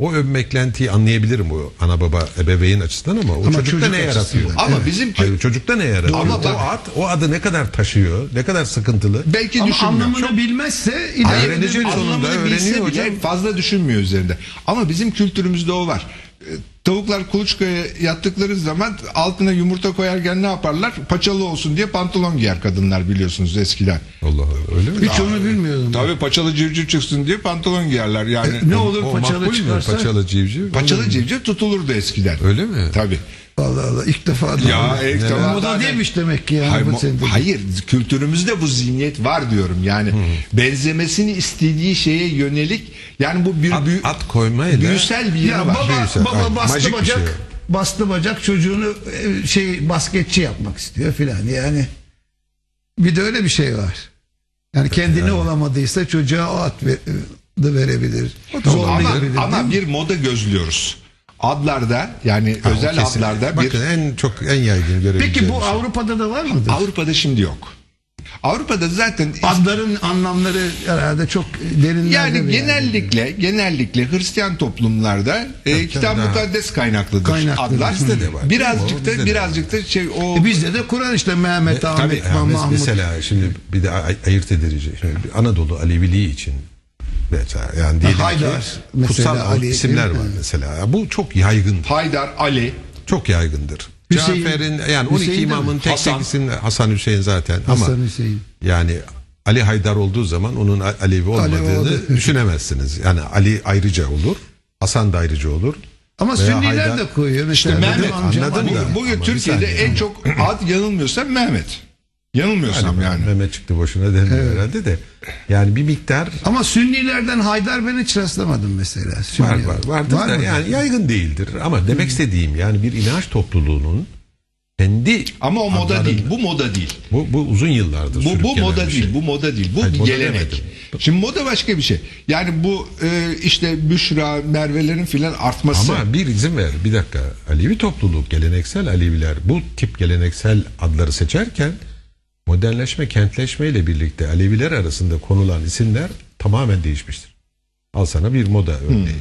O ön beklentiyi anlayabilirim o ana baba ebeveyn açısından ama o Ama çocukta çocuk ne yaratıyor? Ama bizim Hayır çocukta ne yaratıyor? Ama o ad, o adı ne kadar taşıyor? Ne kadar sıkıntılı? belki Ama düşünmüyor. anlamını bilmezse ileride öğrenecek sonunda Anlamını bilse öğreniyor bile hocam. fazla düşünmüyor üzerinde. Ama bizim kültürümüzde o var. E, Tavuklar kuluçkaya yattıkları zaman altına yumurta koyarken ne yaparlar? Paçalı olsun diye pantolon giyer kadınlar biliyorsunuz eskiden. Allah öyle mi? hiç onu bilmiyordum. Tabii paçalı civciv çıksın diye pantolon giyerler yani. Ne olur O paçalı çıkarsa? Paçalı civciv. Paçalı civciv tutulurdu eskiden. Öyle mi? Tabii. Allah Allah ilk defa duydum. Ya ilk defa Moda zaten- değilmiş demek ki yani. Hayır, bu senin hayır, kültürümüzde bu zihniyet var diyorum. Yani benzemesini istediği şeye yönelik yani bu bir At, büyü- at koymayla büyüsel bir Ya var. baba, Büyüsel, baba aynen. bastı bacak şey. bastı bacak çocuğunu e, şey basketçi yapmak istiyor filan yani bir de öyle bir şey var. Yani kendini olamadıysa çocuğa o at ver, da verebilir. ama, Zorlayabilir. ama bir moda gözlüyoruz. Adlarda yani Ha, özel kesin. adlarda bir Bakın en çok en yaygın görebileceğimiz Peki bu şey. Avrupa'da da var mıdır? Avrupa'da şimdi yok. Avrupa'da zaten Adların anlamları herhalde çok derinlerde yani genellikle genellikle Hristiyan toplumlarda e, kitap mukaddes kaynaklıdır Kaynaklıdır. adlar. Bizde de var. Birazcık da birazcık da şey o E bizde de Kur'an işte Mehmet, Tabii Ahmet, yani mes- Mahmut. mesela şimdi bir de ay- ayırt edici. Şimdi Anadolu Aleviliği için mesela yani diyelim Haydar ki kutsal Ali isimler var mesela. Bu çok yaygın. Haydar, Ali, Çok yaygındır. Hüseyin- Cafer'in yani 12 Hüseyin imamın tek Hasan. tek Hasan Hüseyin zaten ama Hasan Hüseyin. yani Ali Haydar olduğu zaman onun Alevi olmadığını oldu. düşünemezsiniz. Yani Ali ayrıca olur. Hasan da ayrıca olur. Ama Veya Sünniler Haydar- de koyuyor. Mesela Mehmet, anladım Ali. da. Bu- Bugün bir Türkiye'de en çok ad yanılmıyorsam Mehmet. Yanılmıyorsam yani. Mehmet çıktı boşuna denmiyor herhalde de. Yani bir miktar Ama Sünnilerden Haydar ben hiç rastlamadım mesela. Sünni. var var vardır Var da mı? yani yaygın değildir. Ama demek istediğim yani bir inanç topluluğunun kendi Ama o moda değil. Bu moda değil. Bu, bu uzun yıllardır Bu, bu moda bir değil. şey. Bu moda değil. Bu Hayır, bir gelenek. demedim. Şimdi moda başka bir şey. Yani bu e, işte Büşra, Merve'lerin filan artması. Ama bir izin ver bir dakika. Alevi topluluk geleneksel Aleviler bu tip geleneksel adları seçerken modernleşme kentleşme ile birlikte Aleviler arasında konulan isimler tamamen değişmiştir. Al sana bir moda örneği.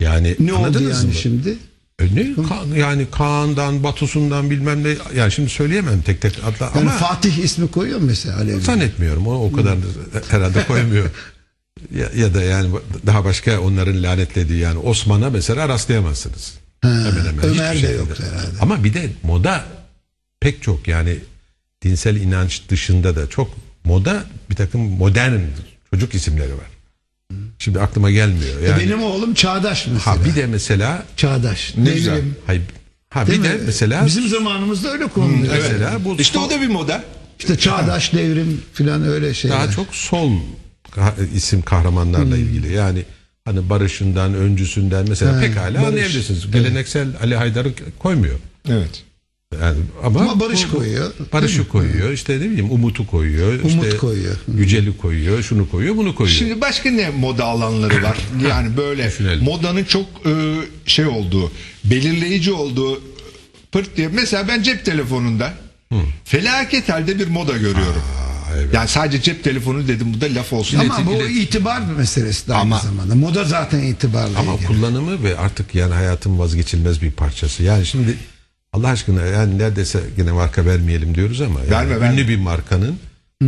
Yani Ne oldu yani mı? şimdi? E ne? Ka- yani Kaan'dan, Batusun'dan bilmem ne. Yani şimdi söyleyemem tek tek adlar Yani ama Fatih ismi koyuyor mu mesela Alevi? zannetmiyorum. O o kadar herhalde koymuyor. ya, ya da yani daha başka onların lanetlediği yani Osman'a mesela rastlayamazsınız. hemen hemen Ömer de yoktu herhalde. Ama bir de moda pek çok yani dinsel inanç dışında da çok moda bir takım modern çocuk isimleri var. Şimdi aklıma gelmiyor. Yani, Benim oğlum çağdaş mesela. ha bir de mesela çağdaş. Ne güzel. Devrim. hay, ha Değil bir mi? de mesela bizim zamanımızda öyle konuluyor. mesela bu İşte sol- o da bir moda. İşte çağdaş devrim filan öyle şeyler. daha çok sol isim kahramanlarla ilgili. Yani hani barışından, öncüsünden mesela Ha, pekala Barış. anlayabilirsiniz. Geleneksel Ali Haydar'ı koymuyor. Evet. Yani ama, Ama Barış bu- koyuyor. Barış'ı koyuyor. İşte ne bileyim Umut'u koyuyor. Umut işte koyuyor. Yücel'i koyuyor. Şunu koyuyor, bunu koyuyor. Şimdi başka ne moda alanları var? Yani böyle Düşünelim. modanın çok e, şey olduğu, belirleyici olduğu pırt diye. Mesela ben cep telefonunda felaket halde bir moda görüyorum. evet. Yani sadece cep telefonu dedim bu da laf olsun. Ama İlet- bu ilet- itibar bir meselesi de aynı Ama- zamanda. Moda zaten itibarla Ama ilgili. kullanımı ve artık yani hayatın vazgeçilmez bir parçası. Yani şimdi Allah aşkına yani neredeyse yine marka vermeyelim diyoruz ama yani Verme, ünlü verme. bir markanın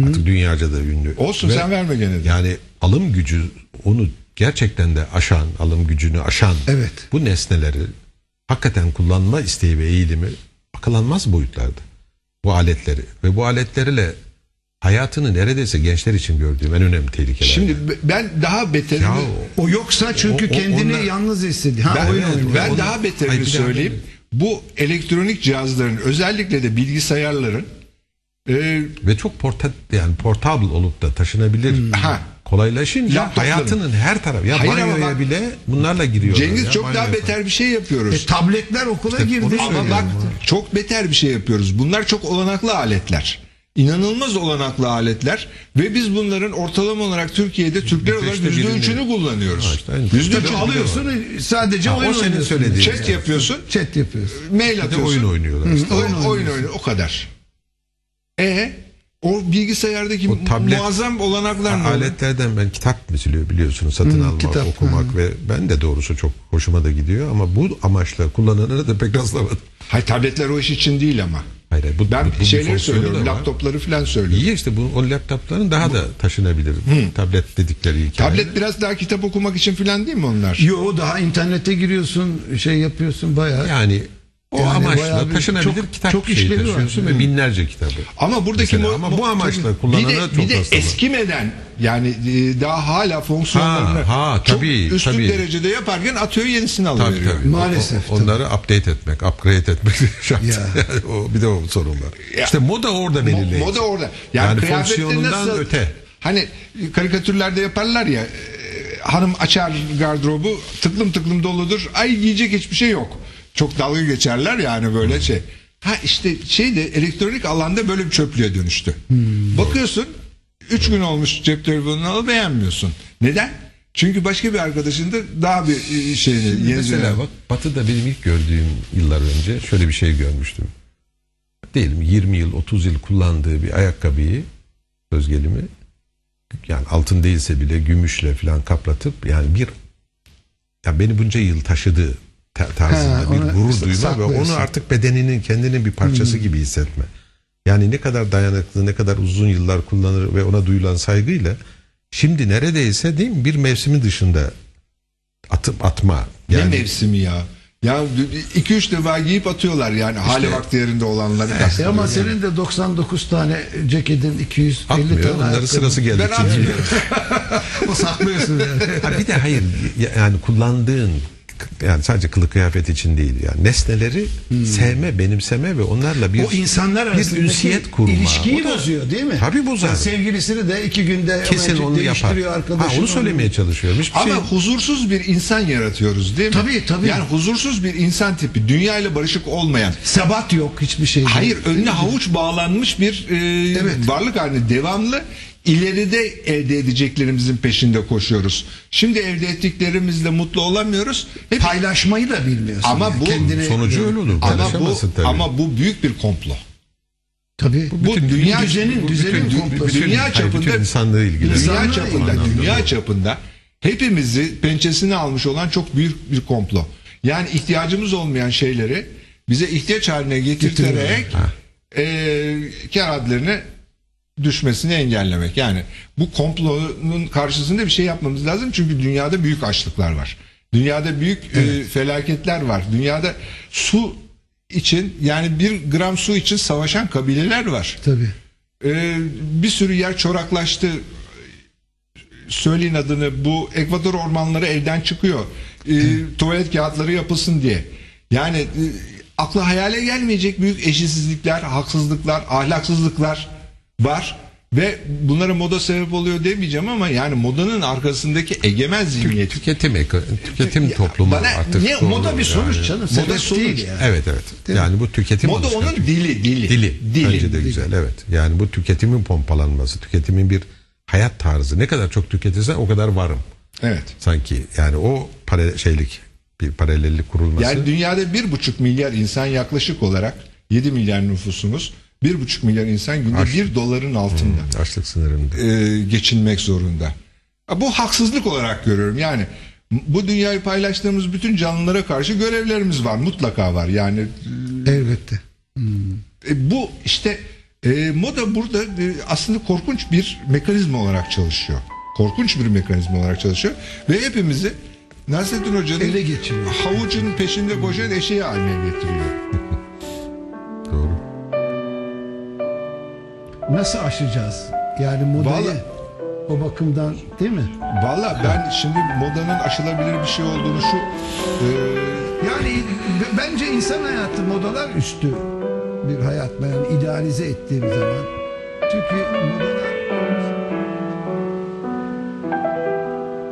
artık dünyaca da ünlü. Olsun Ve sen verme gene de. Yani alım gücü onu gerçekten de aşan, alım gücünü aşan Evet. bu nesneleri hakikaten kullanma isteği ve eğilimi akılanmaz boyutlarda. Bu aletleri ve bu aletlerle hayatını neredeyse gençler için gördüğüm en önemli tehlikeler. Şimdi ben daha beterini ya O yoksa çünkü O- o- kendini onlar- yalnız hissediyor. Ha ben, oyun oynuyor. ben Onu- daha beterini bir daha söyleyeyim. Bu elektronik cihazların özellikle de bilgisayarların e, ve çok porta yani portable olup da taşınabilir. Ha. Kolaylaşınca Laptopların. hayatının her tarafı ya Hayır ama banyoya bak- bile bunlarla giriyorlar. Cengiz ya, çok banyo daha yapan. beter bir şey yapıyoruz. E, tabletler okula girdi. onu Ama söylüyorum. bak çok beter bir şey yapıyoruz. Bunlar çok olanaklı aletler. İnanılmaz olanaklı aletler ve biz bunların ortalama olarak Türkiye'de Türkler olarak yüzde üçünü kullanıyoruz. Yüzde üçünü alıyorsun sadece Ha, o oyun senin oynuyorsun. söylediğin. Chat yapıyorsun, Chat yapıyorsun. mail atıyorsun. oyun oynuyorlar. işte. O- Oyun oyun, oynuyor o kadar. E o bilgisayardaki O tablet- muazzam olanaklar olur? Aletlerden ben kitap mesela biliyorsunuz satın almak, kitap, okumak ve ben de doğrusu çok hoşuma da gidiyor ama bu amaçla kullananları da pek rastlamadım. Hayır tabletler o iş için değil ama. Hayır, bu, Ben bu- bu şeyleri söylüyorum, laptopları falan söylüyorum. İyi işte bu o laptopların daha da taşınabilir. Tablet dedikleri hikaye. Tablet biraz daha kitap okumak için falan değil mi onlar? Yo daha internete giriyorsun şey yapıyorsun bayağı. yani o Yani amaçla taşınabilir çok- kitap çok şeyi taşıyorsun ve binlerce kitabı. Ama buradaki Mesela ama bu amaçla tabii. kullanana bir de, çok bir de eskimeden yani e, daha hala fonksiyonlarını Ha, ha, çok tabii, üstün tabii. derecede yaparken atıyor yenisini Tabii tabii. Maalesef, O- onları update etmek, upgrade etmek şart. Ya. Yani o, bir de o sorun var. Ya. İşte moda orada belirleyici. moda orada. Yani, Yani fonksiyonundan nasıl, öte. Hani karikatürlerde yaparlar ya e, hanım açar gardırobu tıklım tıklım doludur. Ay giyecek hiçbir şey yok. Çok dalga geçerler yani böyle şey. Ha işte şey de elektronik alanda böyle bir çöplüğe dönüştü. Bakıyorsun 3 gün olmuş cep telefonunu beğenmiyorsun. Neden? Çünkü başka bir arkadaşın da daha bir e, şeyini Mesela bak Batı'da benim ilk gördüğüm yıllar önce şöyle bir şey görmüştüm. Diyelim 20 yıl 30 yıl kullandığı bir ayakkabıyı söz gelimi yani altın değilse bile gümüşle falan kaplatıp yani bir ya beni bunca yıl taşıdığı ta- tarzında Ha, bir gurur duyma ve onu artık bedeninin kendinin bir parçası gibi hissetme. Yani ne kadar dayanıklı, ne kadar uzun yıllar kullanır ve ona duyulan saygıyla şimdi neredeyse değil mi bir mevsimin dışında atıp atma. Yani Ne mevsimi ya? Ya 2-3 defa giyip atıyorlar yani hali vakti yerinde olanları E ama senin de 99 tane ceketin 250 atmıyor. tane Onları sırası geldi. Ben atmıyorum. o saklıyorsun yani. Ha bir de hayır ya- yani kullandığın yani sadece kılık kıyafet için değil yani nesneleri sevme, benimseme ve onlarla bir Hmm. o insanlar bir ünsiyet kurma. ilişkiyi da- bozuyor değil mi? Tabii bozar. Yani sevgilisini de iki günde Kesin onu yapar. Ha, onu söylemeye çalışıyorum. Hiçbir Ama şey huzursuz bir insan yaratıyoruz değil mi? Tabii, tabii. Yani huzursuz bir insan tipi, dünya ile barışık olmayan. Sebat yok hiçbir şey. Hayır önüne havuç bağlanmış bir e, Evet. varlık haline devamlı ileride elde edeceklerimizin peşinde koşuyoruz. Şimdi elde ettiklerimizle mutlu olamıyoruz. Hep Paylaşmayı da bilmiyorsun. Ama yani. bu- Kendini, sonucu öyle olur. ama bu tabii. ama bu büyük bir komplo. Tabii. Bu dünya düzenin- bu düzenin bütün- komplosu. dünya Hayır, çapında bütün insanlığı ilgilendiriyor. Dünya İnsanlığı çapında, dünya çapında hepimizi pençesine almış olan çok büyük bir komplo. Yani ihtiyacımız olmayan şeyleri bize ihtiyaç haline getirterek eee kar adlarını düşmesini engellemek. Yani bu komplonun karşısında bir şey yapmamız lazım. Çünkü dünyada büyük açlıklar var. Dünyada büyük e, felaketler var. Dünyada su için yani bir gram su için savaşan kabileler var. Tabii. Ee, bir sürü yer çoraklaştı. Söyleyin adını bu Ekvador ormanları elden çıkıyor. Ee, tuvalet kağıtları yapılsın diye. Yani e, akla hayale gelmeyecek büyük eşitsizlikler, haksızlıklar, ahlaksızlıklar var. Ve bunlara moda sebep oluyor demeyeceğim ama yani modanın arkasındaki egemen zihniyet. Tüketim tüketim toplumu Bana artık. Doğru Moda bir sonuç yani. canım. Moda Sebep sonuç. değil yani. Evet evet. Yani bu tüketim Moda onun dili, dili. dili. Dili. Bence de güzel evet. Yani bu tüketimin pompalanması, tüketimin bir hayat tarzı. Ne kadar çok tüketirsen o kadar varım. Evet. Sanki yani o pare, şeylik bir paralellik kurulması. Yani dünyada bir buçuk milyar insan yaklaşık olarak 7 milyar nüfusumuz bir buçuk milyar insan günde Aş- bir doların altında açlık sınırında. e, geçinmek zorunda. Bu haksızlık olarak görüyorum. Yani bu dünyayı paylaştığımız bütün canlılara karşı görevlerimiz var. Mutlaka var. Yani Elbette. e, bu işte e, moda burada e, aslında korkunç bir mekanizma olarak çalışıyor. Korkunç bir mekanizma olarak çalışıyor. Ve hepimizi Nasrettin Hoca'nın Ele geçiriyor. havucun peşinde koşan eşeği haline getiriyor. Doğru. Nasıl aşacağız? Yani modayı Vallahi- o bakımdan değil mi? Valla ben şimdi modanın aşılabilir bir şey olduğunu şu e, Yani bence insan hayatı modalar üstü bir hayat. Yani idealize ettiğim zaman. Çünkü modalar